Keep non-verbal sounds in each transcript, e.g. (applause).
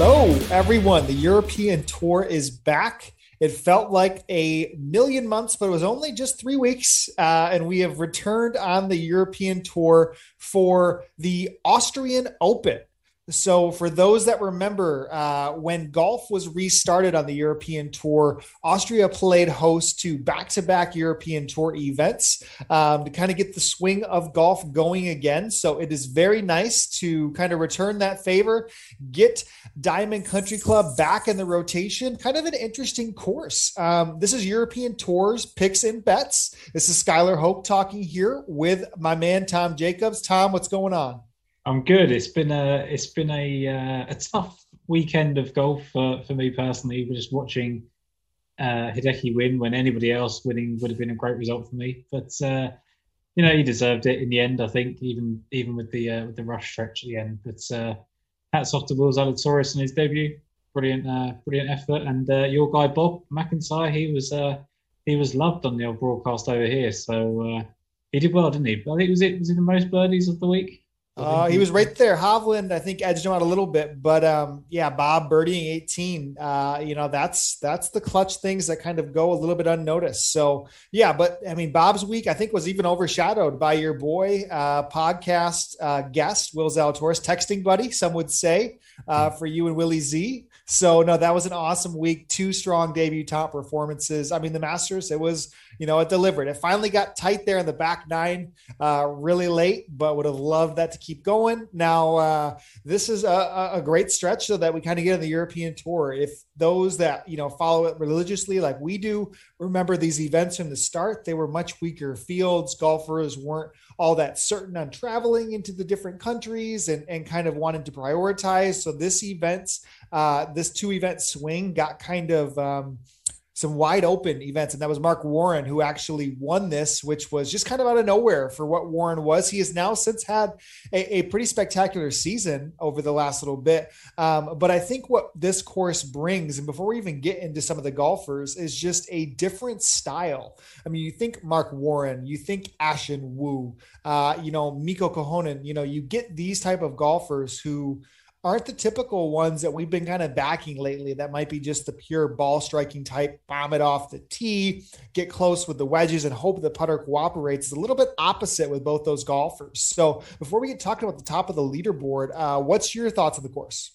Hello, everyone. The European Tour is back. It felt like a million months, but it was only just three weeks. Uh, and we have returned on the European Tour for the Austrian Open. So, for those that remember, uh, when golf was restarted on the European Tour, Austria played host to back to back European Tour events um, to kind of get the swing of golf going again. So, it is very nice to kind of return that favor, get Diamond Country Club back in the rotation. Kind of an interesting course. Um, this is European Tours picks and bets. This is Skylar Hope talking here with my man, Tom Jacobs. Tom, what's going on? I'm good. It's been a it's been a uh, a tough weekend of golf for, for me personally. We're just watching uh, Hideki win when anybody else winning would have been a great result for me. But uh, you know, he deserved it in the end. I think even even with the uh, with the rush stretch at the end. But uh, hats off to Will Zalatoris in his debut. Brilliant, uh, brilliant effort. And uh, your guy Bob MacIntyre, he was he was loved on the old broadcast over here. So he did well, didn't he? I think was it was he the most birdies of the week. Uh, he was right there. Hovland, I think, edged him out a little bit, but um, yeah, Bob birdieing 18. Uh, you know, that's that's the clutch things that kind of go a little bit unnoticed. So yeah, but I mean, Bob's week I think was even overshadowed by your boy uh, podcast uh, guest Will Zalatoris, texting buddy, some would say, uh, for you and Willie Z. So no, that was an awesome week. Two strong debutante performances. I mean, the Masters, it was you know it delivered. It finally got tight there in the back nine, uh, really late, but would have loved that to keep going. Now uh, this is a, a great stretch so that we kind of get on the European tour. If those that you know follow it religiously like we do remember these events from the start, they were much weaker fields. Golfers weren't all that certain on traveling into the different countries and, and kind of wanted to prioritize. So this events, uh, this two event swing got kind of um, some wide open events. And that was Marc Warren who actually won this, which was just kind of out of nowhere for what Warren was. He has now since had a, a pretty spectacular season over the last little bit. Um, but I think what this course brings, and before we even get into some of the golfers, is just a different style. I mean, you think Marc Warren, you think Ashun Wu, uh, you know, Mikko Korhonen, you know, you get these type of golfers who – aren't the typical ones that we've been kind of backing lately that might be just the pure ball striking type, bomb it off the tee, get close with the wedges and hope the putter cooperates. It's a little bit opposite with both those golfers. So before we get talking about the top of the leaderboard, uh, what's your thoughts on the course?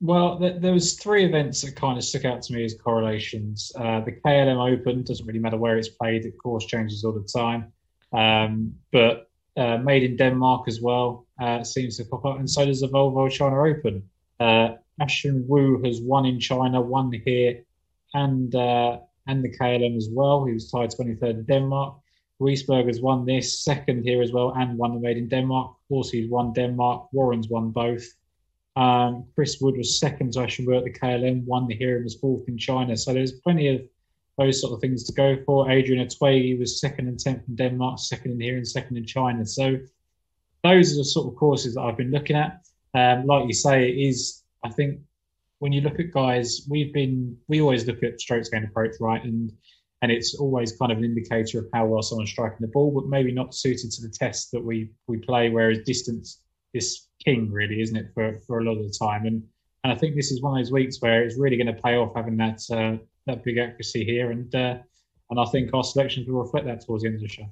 Well, there was three events that kind of stuck out to me as correlations. Uh, the KLM Open doesn't really matter where it's played; the course changes all the time. Um, but uh, made in Denmark as well uh, seems to pop up, and so does the Volvo China Open. Uh, Ashun Wu has won in China, won here, and uh, and the KLM as well. He was tied 23rd in Denmark. Wiesberger has won this second here as well, and won the Made in Denmark. He's won Denmark. Warren's won both. Um, Chris Wood was second to Ashun Wu at the KLM, won the here and was fourth in China. So there's plenty of those sort of things to go for. Adrian Otaegui was second and tenth in Denmark, second in here and second in China. So those are the sort of courses that I've been looking at. Um, like you say, it is, I think, when you look at guys, we've been, we always look at strokes gained approach, right? And and it's always kind of an indicator of how well someone's striking the ball, but maybe not suited to the test that we we play. Whereas distance is king, really, isn't it, for for a lot of the time? And and I think this is one of those weeks where it's really going to pay off having that uh, that big accuracy here, and uh, and I think our selections will reflect that towards the end of the show.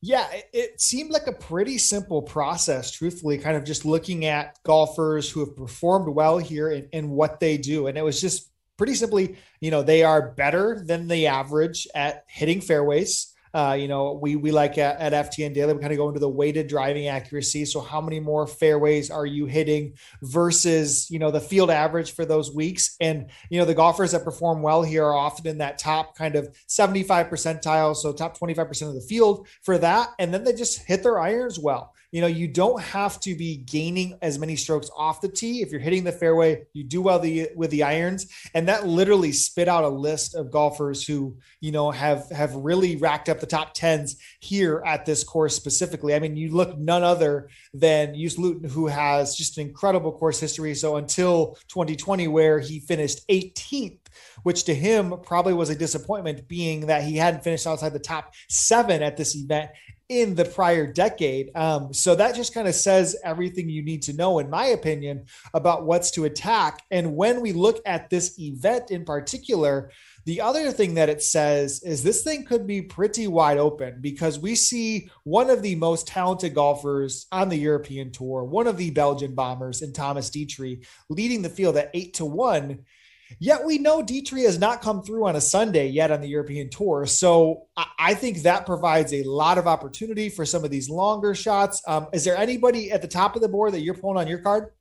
Yeah, it, seemed like a pretty simple process, truthfully, kind of just looking at golfers who have performed well here and, and what they do. And it was just pretty simply, you know, they are better than the average at hitting fairways. Uh, you know, we we like at, at FTN Daily, we kind of go into the weighted driving accuracy. So, how many more fairways are you hitting versus you know the field average for those weeks? And you know, the golfers that perform well here are often in that top kind of seventy five percentile, so top twenty five percent of the field for that, and then they just hit their irons well you know, you don't have to be gaining as many strokes off the tee. If you're hitting the fairway, you do well the, with the irons. And that literally spit out a list of golfers who, you know, have have really racked up the top tens here at this course specifically. I mean, you look none other than Joost Luiten, who has just an incredible course history. So until 2020, where he finished 18th which to him probably was a disappointment, being that he hadn't finished outside the top seven at this event in the prior decade. Um, so that just kind of says everything you need to know, in my opinion, about what's to attack. And when we look at this event in particular, the other thing that it says is this thing could be pretty wide open because we see one of the most talented golfers on the European tour, one of the Belgian bombers in Thomas Detry, leading the field at eight to one. Yet we know Detry has not come through on a Sunday yet on the European tour. So I think that provides a lot of opportunity for some of these longer shots. Um, is there anybody at the top of the board that you're pulling on your card?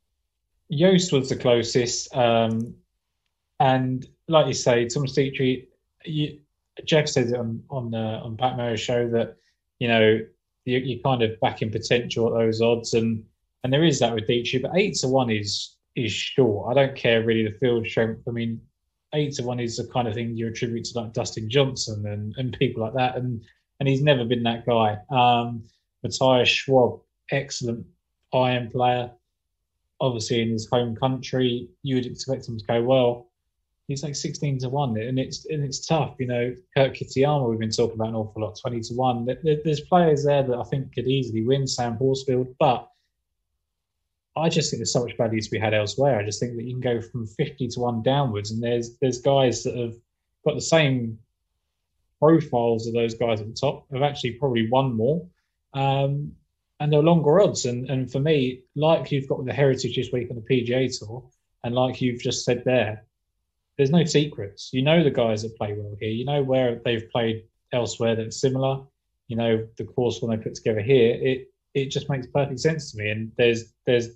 Joost was the closest. Um, and like you say, Thomas Detry, you, Jeff says it on on on Pat Merrill's show that you know you, you kind of back in potential at those odds, and and there is that with Detry, but eight to one is is short. I don't care really the field strength. I mean, eight to one is the kind of thing you attribute to like Dustin Johnson and and people like that, and and he's never been that guy. Um, Matthias Schwab, excellent iron player. Obviously, in his home country, you would expect him to go well he's like 16 to 1 and it's and it's tough you know Kurt Kitayama we've been talking about an awful lot 20 to 1 there's players there that I think could easily win Sam Horsfield but I just think there's so much value to be had elsewhere I just think that you can go from 50 to 1 downwards and there's there's guys that have got the same profiles of those guys at the top have actually probably won more um, and they're longer odds and and for me like you've got with the heritage this week on the PGA tour and like you've just said there there's no secrets. You know the guys that play well here. You know where they've played elsewhere that's similar. You know the course when they put together here. It it just makes perfect sense to me. And there's there's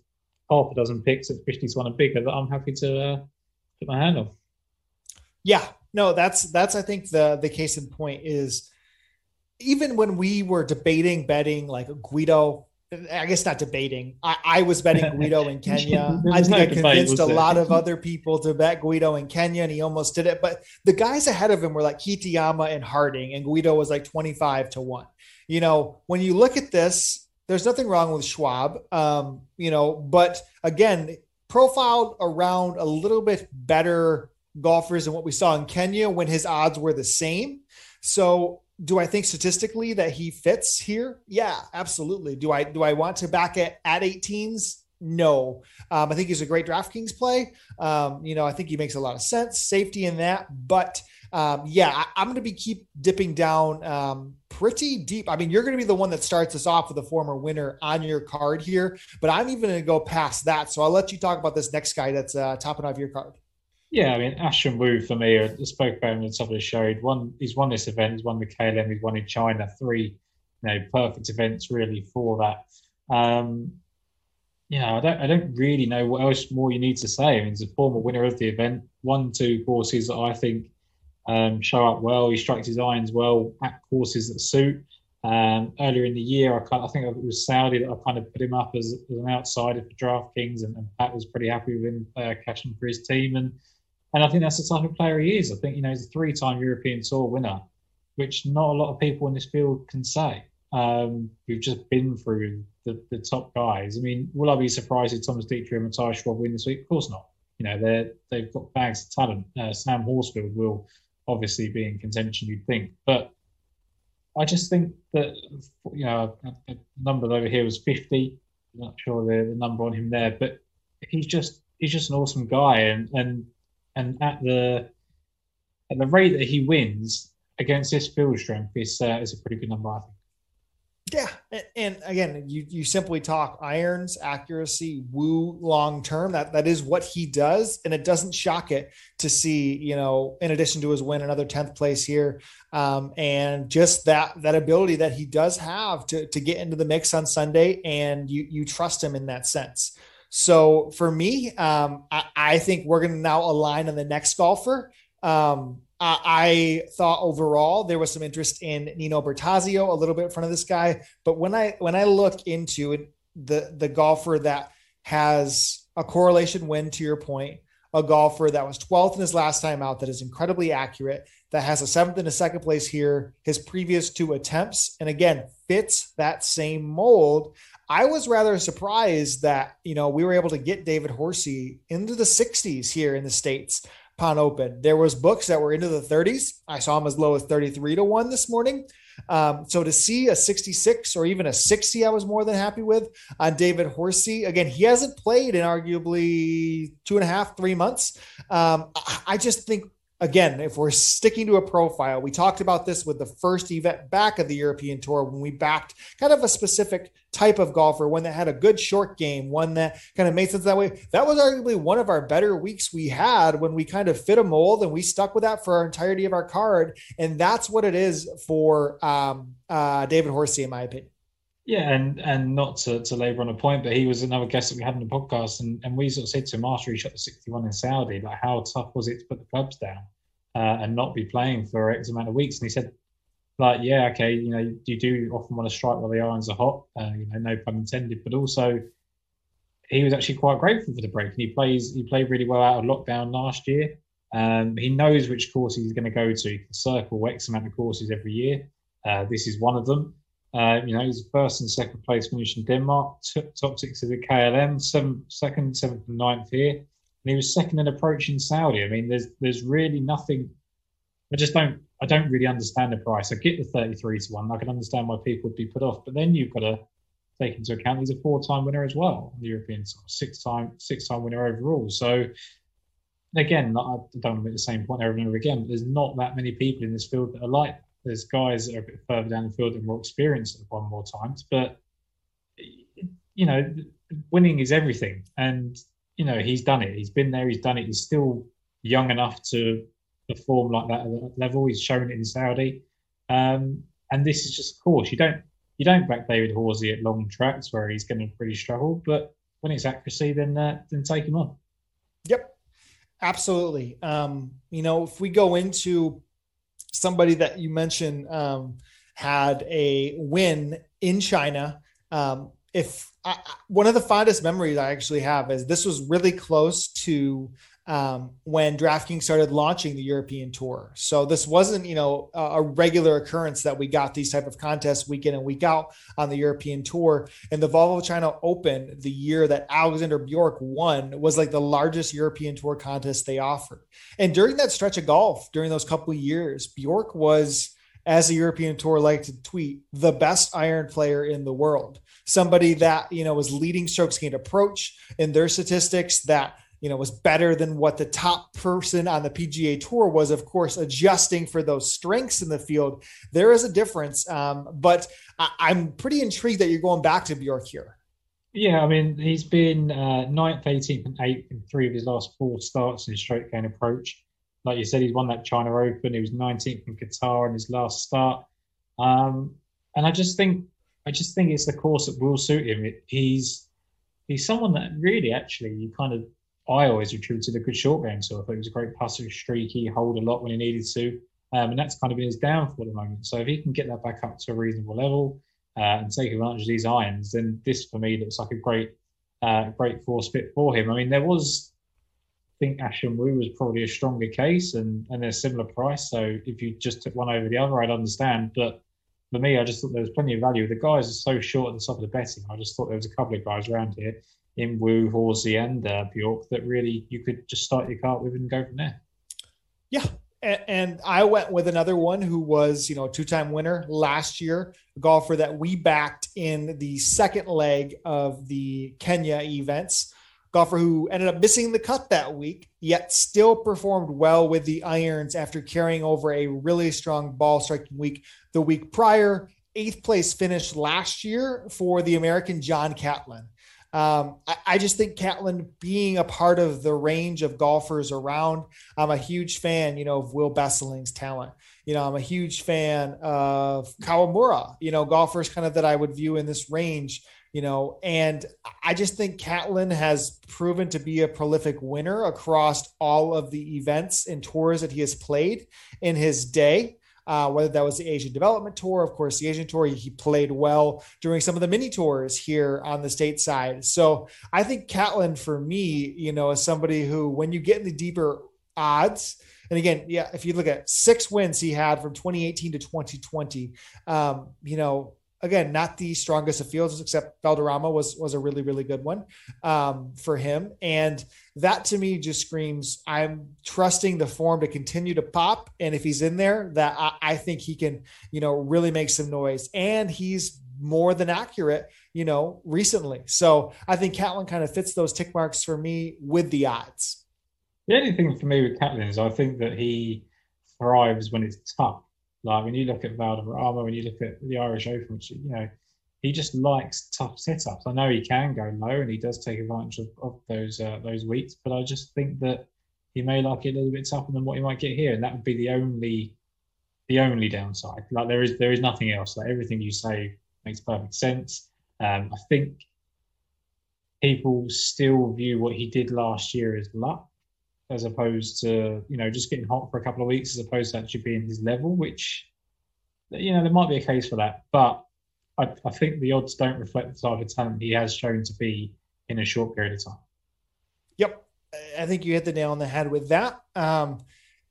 half a dozen picks 50 to one and bigger that I'm happy to uh, put my hand on. Yeah, no, that's that's I think the the case in point is even when we were debating betting like Guido I guess not debating. I, I was betting Guido in (laughs) Kenya. I think I convinced a lot of other people to bet Guido in Kenya, and he almost did it. But the guys ahead of him were like Kitayama and Harding, and Guido was like 25 to 1. You know, when you look at this, there's nothing wrong with Schwab. Um, you know, but again, profiled around a little bit better golfers than what we saw in Kenya when his odds were the same. So do I think statistically that he fits here? Yeah, absolutely. Do I do I want to back it at 18s? No. Um, I think he's a great DraftKings play. Um, you know, I think he makes a lot of sense, safety in that. But um, yeah, I, am going to be keep dipping down um, pretty deep. I mean, you're going to be the one that starts us off with a former winner on your card here, but I'm even going to go past that. So I'll let you talk about this next guy that's uh, topping off your card. Yeah, I mean, Ashun Wu for me, I spoke about him at the top of the show. He'd won, he's won this event, he's won the KLM, he's won in China. Three, you know, perfect events really for that. Um, yeah, I don't, I don't really know what else more you need to say. I mean, he's a former winner of the event, won two courses that I think um, show up well. He strikes his irons well at courses that suit. Um, earlier in the year, I, I think it was Saudi that I kind of put him up as, as an outsider for DraftKings, and, and Pat was pretty happy with him uh, catching for his team. And and I think that's the type of player he is. I think, you know, he's a three time European Tour winner, which not a lot of people in this field can say. Um, who've just been through the, the top guys. I mean, will I be surprised if Thomas Detry and Matthias Schwab win this week? Of course not. You know, they're, they've got bags of talent. Uh, Sam Horsfield will obviously be in contention, you'd think. But I just think that, you know, a number over here was 50. I'm not sure the, the number on him there, but he's just he's just an awesome guy. And, and and at the at the rate that he wins against this field strength is uh, is a pretty good number, I think. Yeah, and again, you you simply talk irons, accuracy, Wu long term. That that is what he does, and it doesn't shock it to see you know, in addition to his win, another tenth place here, um, and just that that ability that he does have to to get into the mix on Sunday, and you you trust him in that sense. So for me, um, I, I, think we're going to now align on the next golfer. Um, I, I, thought overall there was some interest in Nino Bertasio a little bit in front of this guy, but when I when I look into it, the the golfer that has a correlation win to your point, a golfer that was 12th in his last time out, that is incredibly accurate, that has a seventh and a second place here, his previous two attempts, and again fits that same mold. I was rather surprised that, you know, we were able to get David Horsey into the 60s here in the States upon open. There was books that were into the 30s. I saw him as low as 33 to 1 this morning. Um, so to see a 66 or even a 60, I was more than happy with on David Horsey. Again, he hasn't played in arguably two and a half, three months. Um, I just think again, if we're sticking to a profile, we talked about this with the first event back of the European Tour when we backed kind of a specific type of golfer, one that had a good short game, one that kind of made sense that way. That was arguably one of our better weeks we had when we kind of fit a mold and we stuck with that for our entirety of our card. And that's what it is for um, uh, David Horsey, in my opinion. Yeah, and and not to, to labour on a point, but he was another guest that we had in the podcast, and, and we sort of said to him after he shot the 61 in Saudi, like how tough was it to put the clubs down uh, and not be playing for X amount of weeks? And he said, like, yeah, okay, you know, you do often want to strike while the irons are hot, uh, you know, no pun intended, but also he was actually quite grateful for the break, and he plays he played really well out of lockdown last year. Um, he knows which course he's going to go to. He can circle X amount of courses every year. Uh, this is one of them. Uh, you know, he's first and second place finish in Denmark, top six of the KLM, seventh, second, seventh, and ninth here, and he was second in approach in Saudi. I mean, there's there's really nothing. I just don't I don't really understand the price. I get the 33 to one. I can understand why people would be put off, but then you've got to take into account he's a four-time winner as well, the European six-time six-time winner overall. So again, I don't want to make the same point over and over again, but there's not that many people in this field that are like that. There's guys that are a bit further down the field and more experienced have won more times, but you know, winning is everything. And you know, he's done it. He's been there. He's done it. He's still young enough to perform like that at that level. He's shown it in Saudi, um, and this is just, of course, you don't you don't back David Horsey at long tracks where he's going to really struggle. But when it's accuracy, then uh, then take him on. Yep, absolutely. Um, you know, if we go into somebody that you mentioned um, had a win in China. Um, if I, one of the fondest memories I actually have is this was really close to um, when DraftKings started launching the European Tour. So this wasn't, you know, a, a, regular occurrence that we got these type of contests week in and week out on the European Tour. And the Volvo China Open, the year that Alexander Bjork won, was like the largest European Tour contest they offered. And during that stretch of golf, during those couple of years, Bjork was as the European Tour liked to tweet, the best iron player in the world. Somebody that, you know, was leading strokes gained approach in their statistics that you know was better than what the top person on the PGA Tour was. Of course, adjusting for those strengths in the field, there is a difference. Um, but I, am pretty intrigued that you're going back to Bjork here. Yeah, I mean he's been uh, ninth, 18th, and eighth in three of his last four starts in straight gain approach. Like you said, he's won that China Open. He was 19th in Qatar in his last start. Um, and I just think I just think it's the course that will suit him. It, he's he's someone that really actually you kind of I always attributed a good short game to. I thought he was a great passer, streaky, hold a lot when he needed to. Um, and that's kind of been his downfall at the moment. So if he can get that back up to a reasonable level uh, and take advantage of these irons, then this for me looks like a great, uh, great force fit for him. I mean, there was, I think Ashun Wu was probably a stronger case and, and a similar price. So if you just took one over the other, I'd understand. But for me, I just thought there was plenty of value. The guys are so short at the top of the betting. I just thought there was a couple of guys around here in Wu, Horsey, and uh, Bjork that really you could just start your cart with and go from there. Yeah. And, I went with another one who was, you know, two time winner last year, a golfer that we backed in the second leg of the Kenya events. Golfer who ended up missing the cut that week, yet still performed well with the irons after carrying over a really strong ball striking week the week prior. Eighth place finish last year for the American John Catlin. Um, I, I, just think Catlin being a part of the range of golfers around, I'm a huge fan, you know, of Wil Besseling's talent. You know, I'm a huge fan of Kawamura, you know, golfers kind of that I would view in this range, you know, and I just think Catlin has proven to be a prolific winner across all of the events and tours that he has played in his day uh, whether that was the Asian Development Tour. Of course, the Asian Tour, he played well during some of the mini tours here on the state side. So I think Catlin, for me, you know, is somebody who, when you get in the deeper odds, and again, yeah, if you look at six wins he had from 2018 to 2020, um, you know, again, not the strongest of fields, except Valderrama was was a really really good one um, for him, and that to me just screams I'm trusting the form to continue to pop, and if he's in there, that I, I think he can you know really make some noise, and he's more than accurate, you know, recently. So I think Catlin kind of fits those tick marks for me with the odds. The only thing for me with Catlin is I think that he thrives when it's tough. Like when you look at Valderrama, when you look at the Irish Open, which, you know, he just likes tough setups. I know he can go low and he does take advantage of, of those uh, those weeks, but I just think that he may like it a little bit tougher than what he might get here, and that would be the only the only downside. Like there is there is nothing else. Like everything you say makes perfect sense. Um, I think people still view what he did last year as luck as opposed to you know just getting hot for a couple of weeks as opposed to actually being his level which you know there might be a case for that. But I, I think the odds don't reflect the type of talent he has shown to be in a short period of time. Yep. I think you hit the nail on the head with that. Um,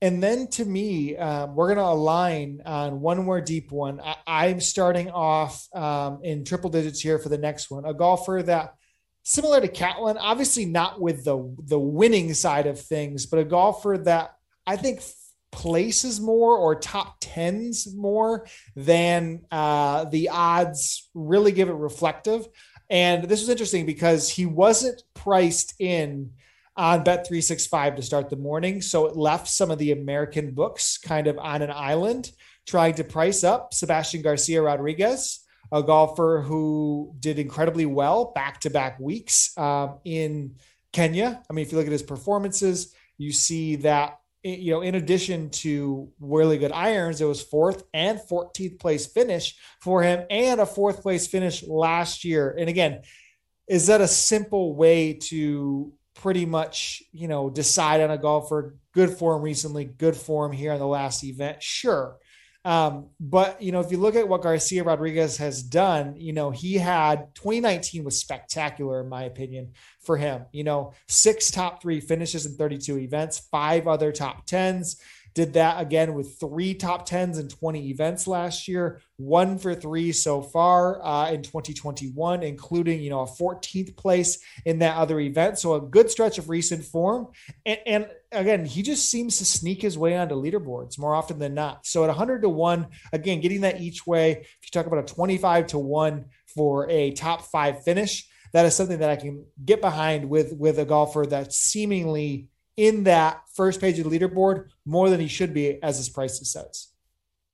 and then to me um, we're going to align on one more deep one. I, am starting off um, in triple digits here for the next one. A golfer that similar to Catlin, obviously not with the the winning side of things, but a golfer that I think places more or top tens more than uh, the odds really give it reflective. And this was interesting because he wasn't priced in on Bet 365 to start the morning. So it left some of the American books kind of on an island trying to price up Sebastian Garcia Rodriguez a golfer who did incredibly well back to back weeks um, in Kenya. I mean, if you look at his performances, you see that you know, in addition to really good irons, it was fourth and 14th place finish for him and a fourth place finish last year. And again, is that a simple way to pretty much, you know, decide on a golfer? Good form recently, good form here in the last event. Sure. Um, but you know, if you look at what Garcia Rodriguez has done, you know, he had 2019 was spectacular in my opinion for him. You know, six top three finishes in 32 events, five other top tens. Did that again with three top tens and 20 events last year, one for three so far uh, in 2021, including, you know, a 14th place in that other event. So a good stretch of recent form. And, and again, he just seems to sneak his way onto leaderboards more often than not. So at 100 to 1, again, getting that each way, if you talk about a 25 to 1 for a top five finish, that is something that I can get behind with with a golfer that seemingly in that first page of the leaderboard more than he should be as his price says.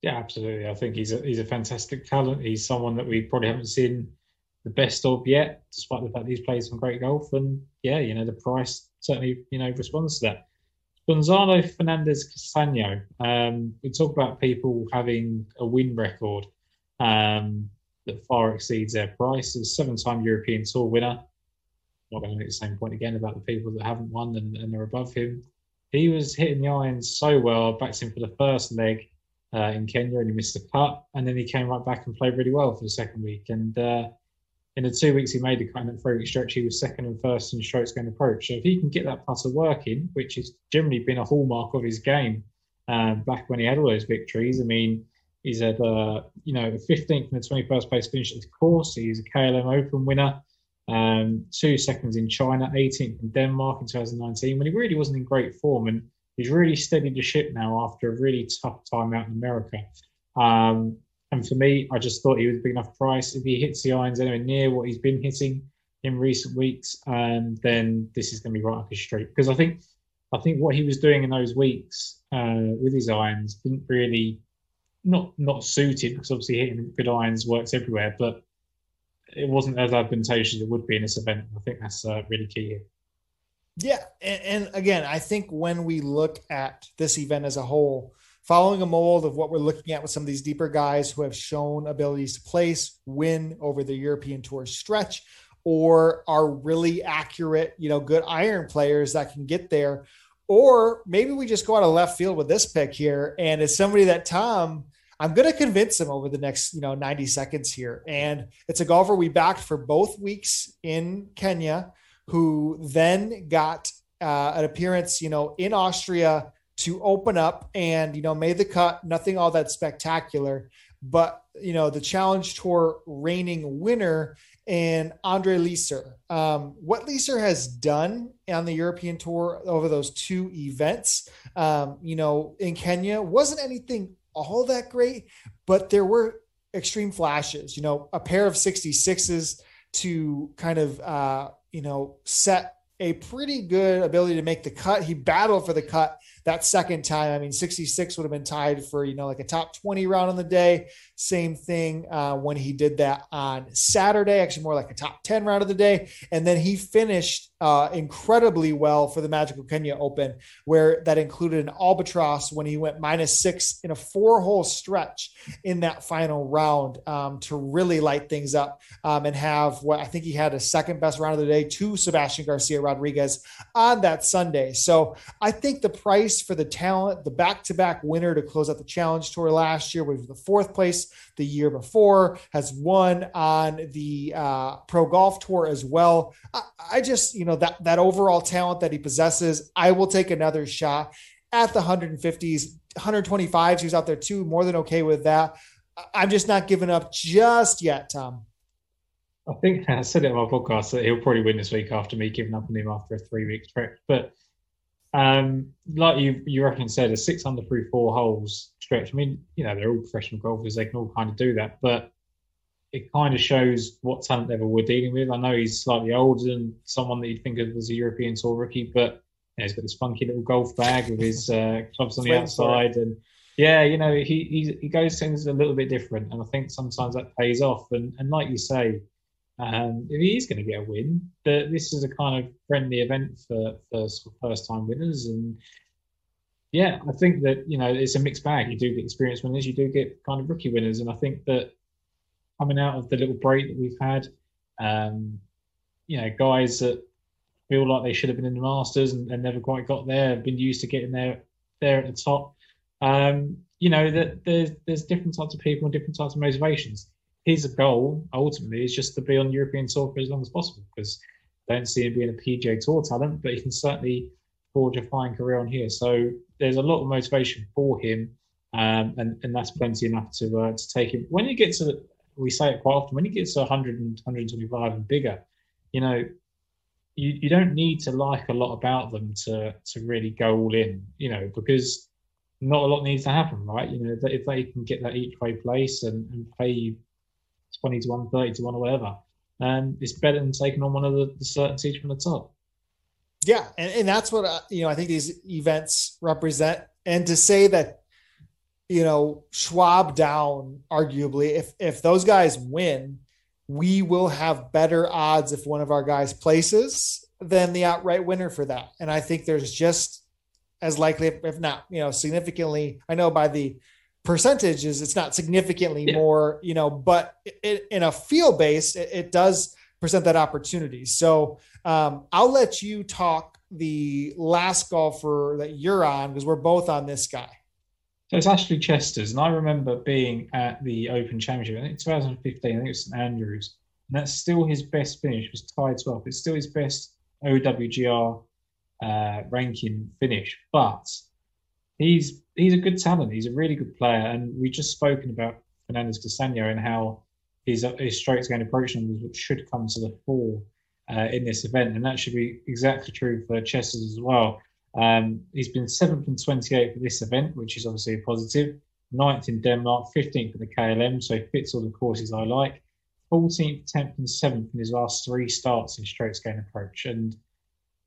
Yeah, absolutely. I think he's a he's a fantastic talent. He's someone that we probably haven't seen the best of yet, despite the fact he's played some great golf. And yeah, you know, the price certainly, you know, responds to that. Gonzalo Fernandez Castaño. Um, we talk about people having a win record um, that far exceeds their price. He's a seven-time European Tour winner not going to make the same point again about the people that haven't won and, and are above him. He was hitting the irons so well, backed him for the first leg uh, in Kenya and he missed the putt. And then he came right back and played really well for the second week. And uh, in the two weeks he made the kind of three week stretch, he was second and first in strokes gained approach. So if he can get that putter working, which has generally been a hallmark of his game um, back when he had all those victories, I mean, he's had, uh, you know, 15th and the 21st place finish at the course. He's a KLM Open winner um, two seconds in China, 18th in Denmark in 2019, when he really wasn't in great form. And he's really steadied the ship now after a really tough time out in America. Um, and for me, I just thought he was a big enough price. If he hits the irons anywhere near what he's been hitting in recent weeks, um, then this is going to be right up his street. Because I think, I think what he was doing in those weeks uh, with his irons didn't really, not not suited because obviously hitting good irons works everywhere, but it wasn't as advantageous as it would be in this event. I think that's uh, really key here. Yeah, and, and, again, I think when we look at this event as a whole, following a mold of what we're looking at with some of these deeper guys who have shown abilities to place, win over the European Tour stretch, or are really accurate, you know, good iron players that can get there. Or maybe we just go out of left field with this pick here, and it's somebody that Tom I'm going to convince him over the next, you know, 90 seconds here. And it's a golfer we backed for both weeks in Kenya, who then got uh, an appearance, you know, in Austria to open up and, you know, made the cut. Nothing all that spectacular. But you know, the Challenge Tour reigning winner and Ondrej Lieser. Um, what Lieser has done on the European Tour over those two events, um, you know, in Kenya wasn't anything all that great, but there were extreme flashes. You know, a pair of 66s to kind of, uh, you know, set a pretty good ability to make the cut. He battled for the cut that second time. I mean, 66 would have been tied for, you know, like a top 20 round on the day. Same thing uh, when he did that on Saturday, actually more like a top 10 round of the day. And then he finished uh, incredibly well for the Magical Kenya Open, where that included an albatross when he went minus six in a four hole stretch in that final round um, to really light things up um, and have what I think he had a second best round of the day to Sebastian Garcia Rodriguez on that Sunday. So I think the price for the talent, the back to back winner to close out the Challenge Tour last year was the fourth place the year before, has won on the uh, Pro Golf Tour as well. I, I just, you know, that, that overall talent that he possesses, I will take another shot at the 150s, 125s. He's out there too, more than okay with that. I'm just not giving up just yet, Tom. I think I said it on my podcast that he'll probably win this week after me giving up on him after a three week trip. But um, like you you reckon said, a six under through four holes stretch. I mean, you know, they're all professional golfers; they can all kind of do that. But it kind of shows what talent level we're dealing with. I know he's slightly older than someone that you'd think of as a European Tour rookie, but you know, he's got this funky little golf bag with his uh, clubs on the outside, and yeah, you know, he he goes things a little bit different, and I think sometimes that pays off. And and like you say, um, if he is going to get a win, this is a kind of friendly event for for first time winners, and yeah, I think that you know it's a mixed bag. You do get experienced winners, you do get kind of rookie winners, and I think that coming out of the little break that we've had, um, you know, guys that feel like they should have been in the Masters and, and never quite got there, have been used to getting there there at the top. Um, you know, that there's there's different types of people and different types of motivations. His goal ultimately is just to be on European tour for as long as possible because I don't see him being a PGA Tour talent, but he can certainly forge a fine career on here. So there's a lot of motivation for him, um, and and that's plenty enough to uh, to take him. When you get to we say it quite often when he gets to 100 and 125 and bigger, you know, you, you don't need to like a lot about them to to really go all in, you know, because not a lot needs to happen, right? You know, if they can get that each way place and, and pay you 20 to 1, 30 to 1 or whatever, And it's better than taking on one of the, the certainties from the top. Yeah, and, and that's what uh, you know. I think these events represent, and to say that you know, Schwab down, arguably, if if those guys win, we will have better odds if one of our guys places than the outright winner for that. And I think there's just as likely, if not, you know, significantly. I know by the percentages, it's not significantly yeah. more, you know, but it, in a field base, it, it, does present that opportunity. So um, I'll let you talk the last golfer that you're on because we're both on this guy. So it's Ashley Chesters, and I remember being at the Open Championship. I think 2015. I think it was St Andrews, and that's still his best finish. Was tied 12th. It's still his best OWGR uh, ranking finish, but he's he's a good talent. He's a really good player, and we just spoken about Fernandez Castano and how his his strokes gained approach numbers should come to the fore uh, in this event, and that should be exactly true for Chesters as well. Um, he's been seventh and 28th for this event, which is obviously a positive. Ninth in Denmark, 15th for the KLM, so it fits all the courses I like. 14th, 10th, and 7th in his last three starts in strokes gain approach. And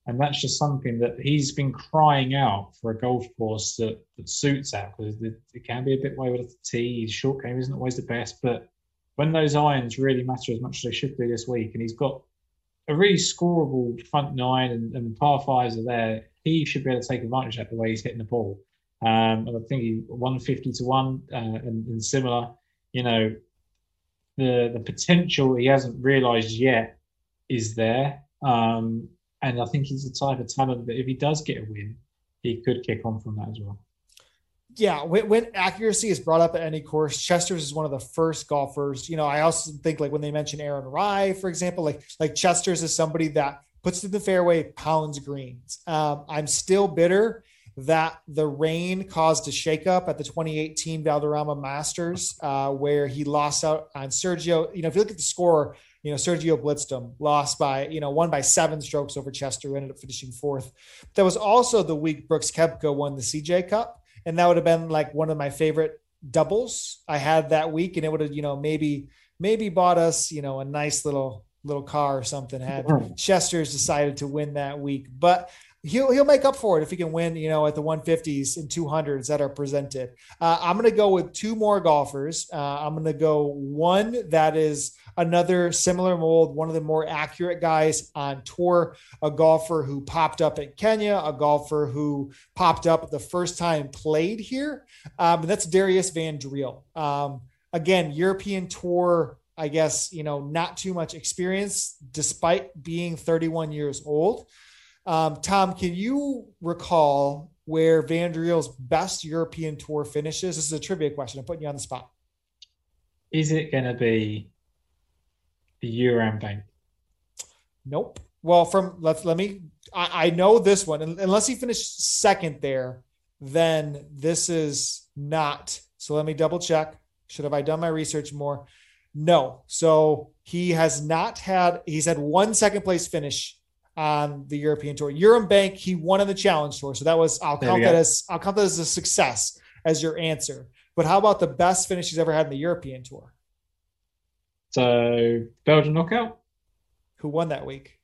and that's just something that he's been crying out for a golf course that, that suits that because it, can be a bit wayward at the tee. His short game isn't always the best, but when those irons really matter as much as they should do this week, and he's got a really scoreable front nine and, and par fives are there, he should be able to take advantage of that the way he's hitting the ball. Um, and I think he 150 to one uh, and, and, similar. You know, the the potential he hasn't realised yet is there. Um, and I think he's the type of talent that if he does get a win, he could kick on from that as well. Yeah, when, when, accuracy is brought up at any course, Chesters is one of the first golfers. You know, I also think like when they mention Aaron Rai, for example, like like Chesters is somebody that puts in the fairway, pounds greens. Um, I'm still bitter that the rain caused a shakeup at the 2018 Valderrama Masters, uh, where he lost out on Sergio. You know, if you look at the score, you know, Sergio blitzed him, lost by, you know, won by seven strokes over Chester, who ended up finishing fourth. That was also the week Brooks Koepka won the CJ Cup. And that would have been like one of my favorite doubles I had that week. And it would have, you know, maybe, maybe bought us, you know, a nice little little car or something had mm-hmm. Chesters decided to win that week. But he'll he'll make up for it if he can win, you know, at the 150s and 200s that are presented. Uh, I'm going to go with two more golfers. Uh, I'm going to go one that is another similar mold, one of the more accurate guys on tour, a golfer who popped up in Kenya, a golfer who popped up the first time played here. Um, that's Darius Van Driel. Um, again, European tour I guess, you know, not too much experience despite being 31 years old. Um, Tom, can you recall where Van Driel's best European tour finishes? This is a trivia question. I'm putting you on the spot. Is it going to be the Euram Bank? Nope. Well, from let's let me. I, I know this one. Unless he finished second there, then this is not. So let me double check. Should have I done my research more? No. So he has not had, he's had one second place finish on the European tour. Euram Bank, he won in the challenge tour. So that was, I'll count that as, I'll count that as a success as your answer. But how about the best finish he's ever had in the European tour? So Belgian knockout. Who won that week?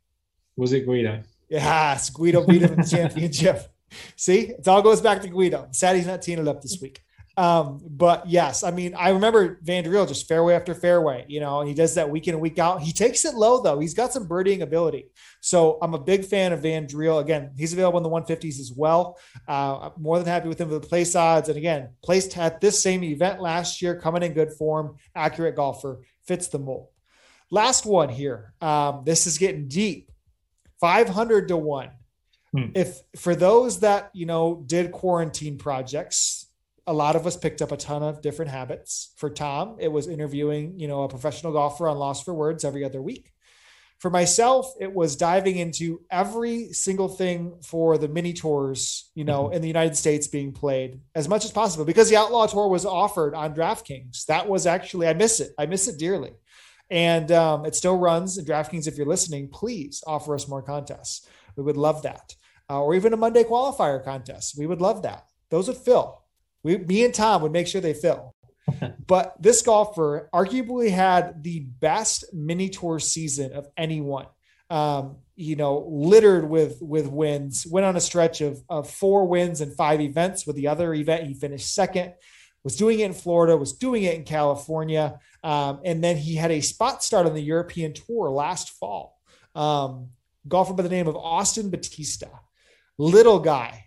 Was it Guido? Yes, Guido beat him in the (laughs) championship. See, it all goes back to Guido. Sad he's not teeing it up this week. Um, but yes, I mean, I remember Van Driel just fairway after fairway, you know, and he does that week in and week out. He takes it low though. He's got some birdieing ability. So I'm a big fan of Van Driel. Again, he's available in the 150s as well. Uh, more than happy with him for the place odds. And again, placed at this same event last year, coming in good form, accurate golfer, fits the mold. Last one here. Um, this is getting deep. 500 to one. Hmm. If for those that you know did quarantine projects, a lot of us picked up a ton of different habits. For Tom, it was interviewing, you know, a professional golfer on Lost for Words every other week. For myself, it was diving into every single thing for the mini tours, you know, mm-hmm. in the United States being played as much as possible because the Outlaw Tour was offered on DraftKings. That was actually, I miss it. I miss it dearly. And um, it still runs. And DraftKings, if you're listening, please offer us more contests. We would love that. Uh, or even a Monday qualifier contest. We would love that. Those would fill. We, me and Tom would make sure they fill. (laughs) but this golfer arguably had the best mini tour season of anyone. Um, you know, littered with with wins. Went on a stretch of of four wins and five events. With the other event, he finished second. Was doing it in Florida. Was doing it in California. Um, and then he had a spot start on the European Tour last fall. Um, golfer by the name of Austin Batista, little guy,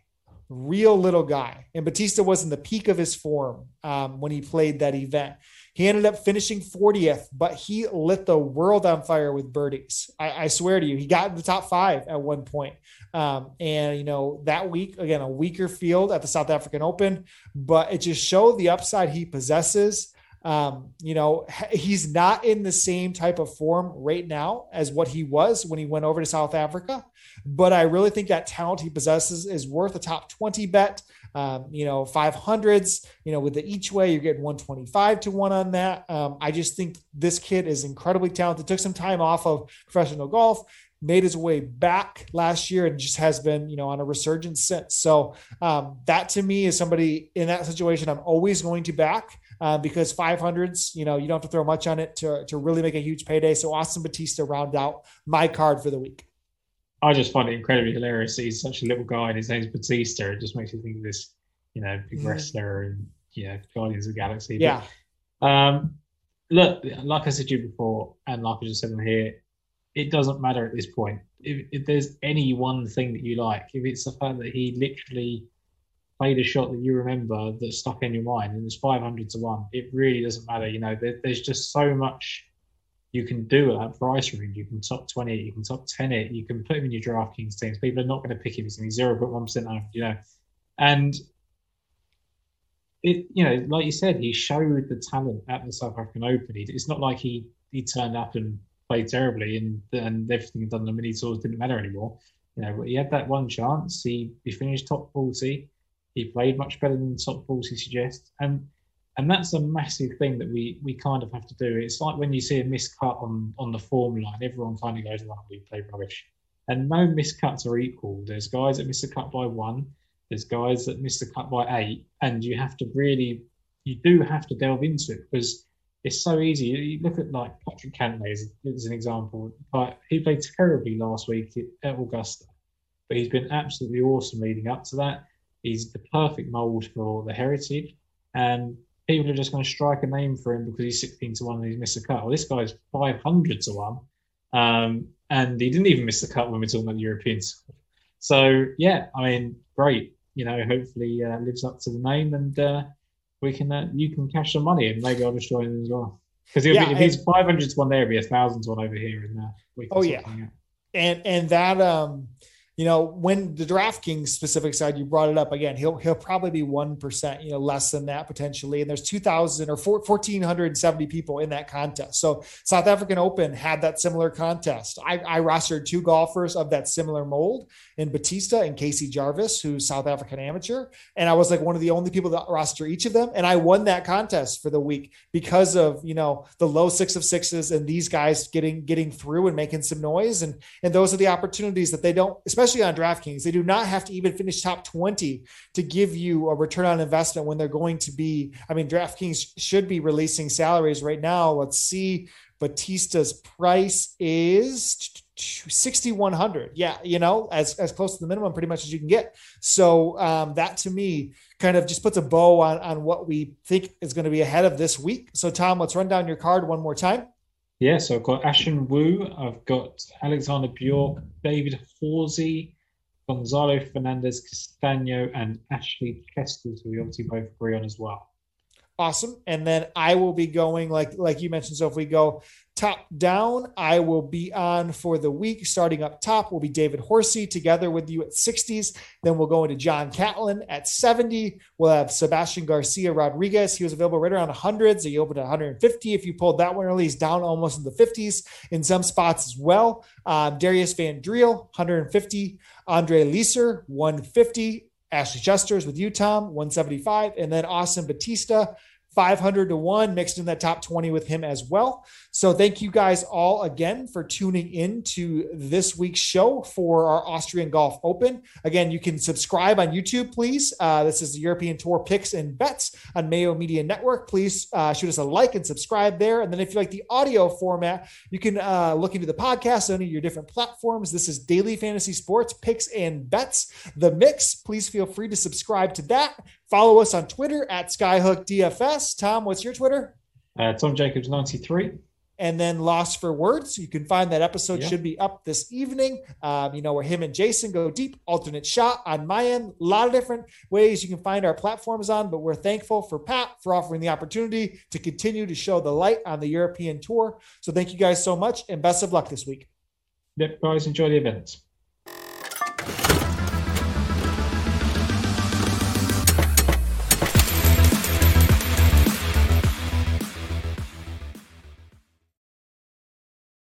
real little guy. And Batista was in the peak of his form um, when he played that event. He ended up finishing 40th, but he lit the world on fire with birdies. I, I swear to you, he got in the top five at one point. Um, and, you know, that week, again, a weaker field at the South African Open, but it just showed the upside he possesses. Um, you know, he's not in the same type of form right now as what he was when he went over to South Africa. But I really think that talent he possesses is worth a top 20 bet. Um, you know, 500s, you know, with the each way, you're getting 125 to one on that. Um, I just think this kid is incredibly talented. Took some time off of professional golf, made his way back last year and just has been, you know, on a resurgence since. So um, that to me is somebody in that situation I'm always going to back. Uh, because 500s, you know, you don't have to throw much on it to, to really make a huge payday. So Austin Batista round out my card for the week. I just find it incredibly hilarious. He's such a little guy, and his name's Batista. It just makes you think of this, you know, big mm. wrestler and yeah, Guardians of the Galaxy. Yeah. But, um, look, like I said to you before, and like I just said on here, it doesn't matter at this point. If, if there's any one thing that you like, if it's the fact that he literally played a shot that you remember that stuck in your mind, and it's 500 to one, it really doesn't matter. You know, there, there's just so much you can do at that price range. You can top 20 it, you can top 10 it, you can put him in your DraftKings teams. People are not going to pick him. He's going to be 0.1% owned, you know. And it, you know, like you said, he showed the talent at the South African Open. It's not like he, he turned up and played terribly and, and everything done the mini tours didn't matter anymore. You know, he had that one chance. He, he finished top 40. He played much better than top 40 suggests. And and that's a massive thing that we we kind of have to do. It's like when you see a miscut on on the form line, everyone kind of goes, "Well, we play rubbish," and no miscuts are equal. There's guys that miss a cut by one, there's guys that miss the cut by eight, and you have to really, you do have to delve into it because it's so easy. You look at like Patrick Cantlay as, as an example. Like he played terribly last week at Augusta, but he's been absolutely awesome leading up to that. He's the perfect mold for the heritage, and people are just going to strike a name for him because he's 16 to 1 and he's missed a cut. Well, this guy's 500 to 1. Um, and he didn't even miss the cut when we're talking about the Europeans. So, yeah, I mean, great. You know, hopefully uh, lives up to the name and uh, we can uh, you can cash some money and maybe I'll just join him as well. Because yeah, if he's 500 to 1 there, he'll be a 1,000 to 1 over here. And uh, can oh, yeah. And, and that, um, you know, when the DraftKings specific side, you brought it up again, he'll he'll probably be one percent, you know, less than that potentially. And there's two thousand or fourteen hundred and seventy people in that contest. So South African Open had that similar contest. I, I rostered two golfers of that similar mold in Batista and Casey Jarvis, who's South African amateur, and I was like one of the only people that roster each of them, and I won that contest for the week because of you know the low six of sixes and these guys getting getting through and making some noise, and and those are the opportunities that they don't, especially especially on DraftKings, they do not have to even finish top 20 to give you a return on investment when they're going to be. I mean, DraftKings should be releasing salaries right now. Let's see. Batista's price is 6100 yeah you know as as close to the minimum pretty much as you can get so um, that to me kind of just puts a bow on on what we think is going to be ahead of this week so tom let's run down your card one more time yeah, so I've got Ashun Wu, I've got Alexander Bjork, David Horsey, Gonzalo Fernandez Castano, and Ashley Chester, who we obviously both agree on as well. Awesome. And then I will be going like like you mentioned. So if we go top down, I will be on for the week. Starting up top will be David Horsey together with you at 60s. Then we'll go into John Catlin at 70. We'll have Sebastian Garcia Rodriguez. He was available right around 100. So you opened at 150. If you pulled that one early, he's down almost in the 50s in some spots as well. Um, Darius Van Driel, 150. Ondrej Lieser, 150. Ashley Chester's with you, Tom, 175. And then Austin Bautista, 500 to 1 mixed in that top 20 with him as well. So thank you guys all again for tuning in to this week's show for our Austrian Golf Open. Again, you can subscribe on YouTube, please. Uh, this is the European Tour picks and bets on Mayo Media Network. Please uh, shoot us a like and subscribe there. And then if you like the audio format, you can uh, look into the podcast on your different platforms. This is Daily Fantasy Sports Picks and Bets, the mix. Please feel free to subscribe to that. Follow us on Twitter at SkyhookDFS. Tom, what's your Twitter? Uh, Tom Jacobs 93 and then Lost for Words. You can find that episode yeah. should be up this evening. Um, you know, where him and Jason go deep, alternate shot on my end. A lot of different ways you can find our platforms on, but we're thankful for Pat for offering the opportunity to continue to show the light on the European tour. So thank you guys so much and best of luck this week. Yep, guys, enjoy the events.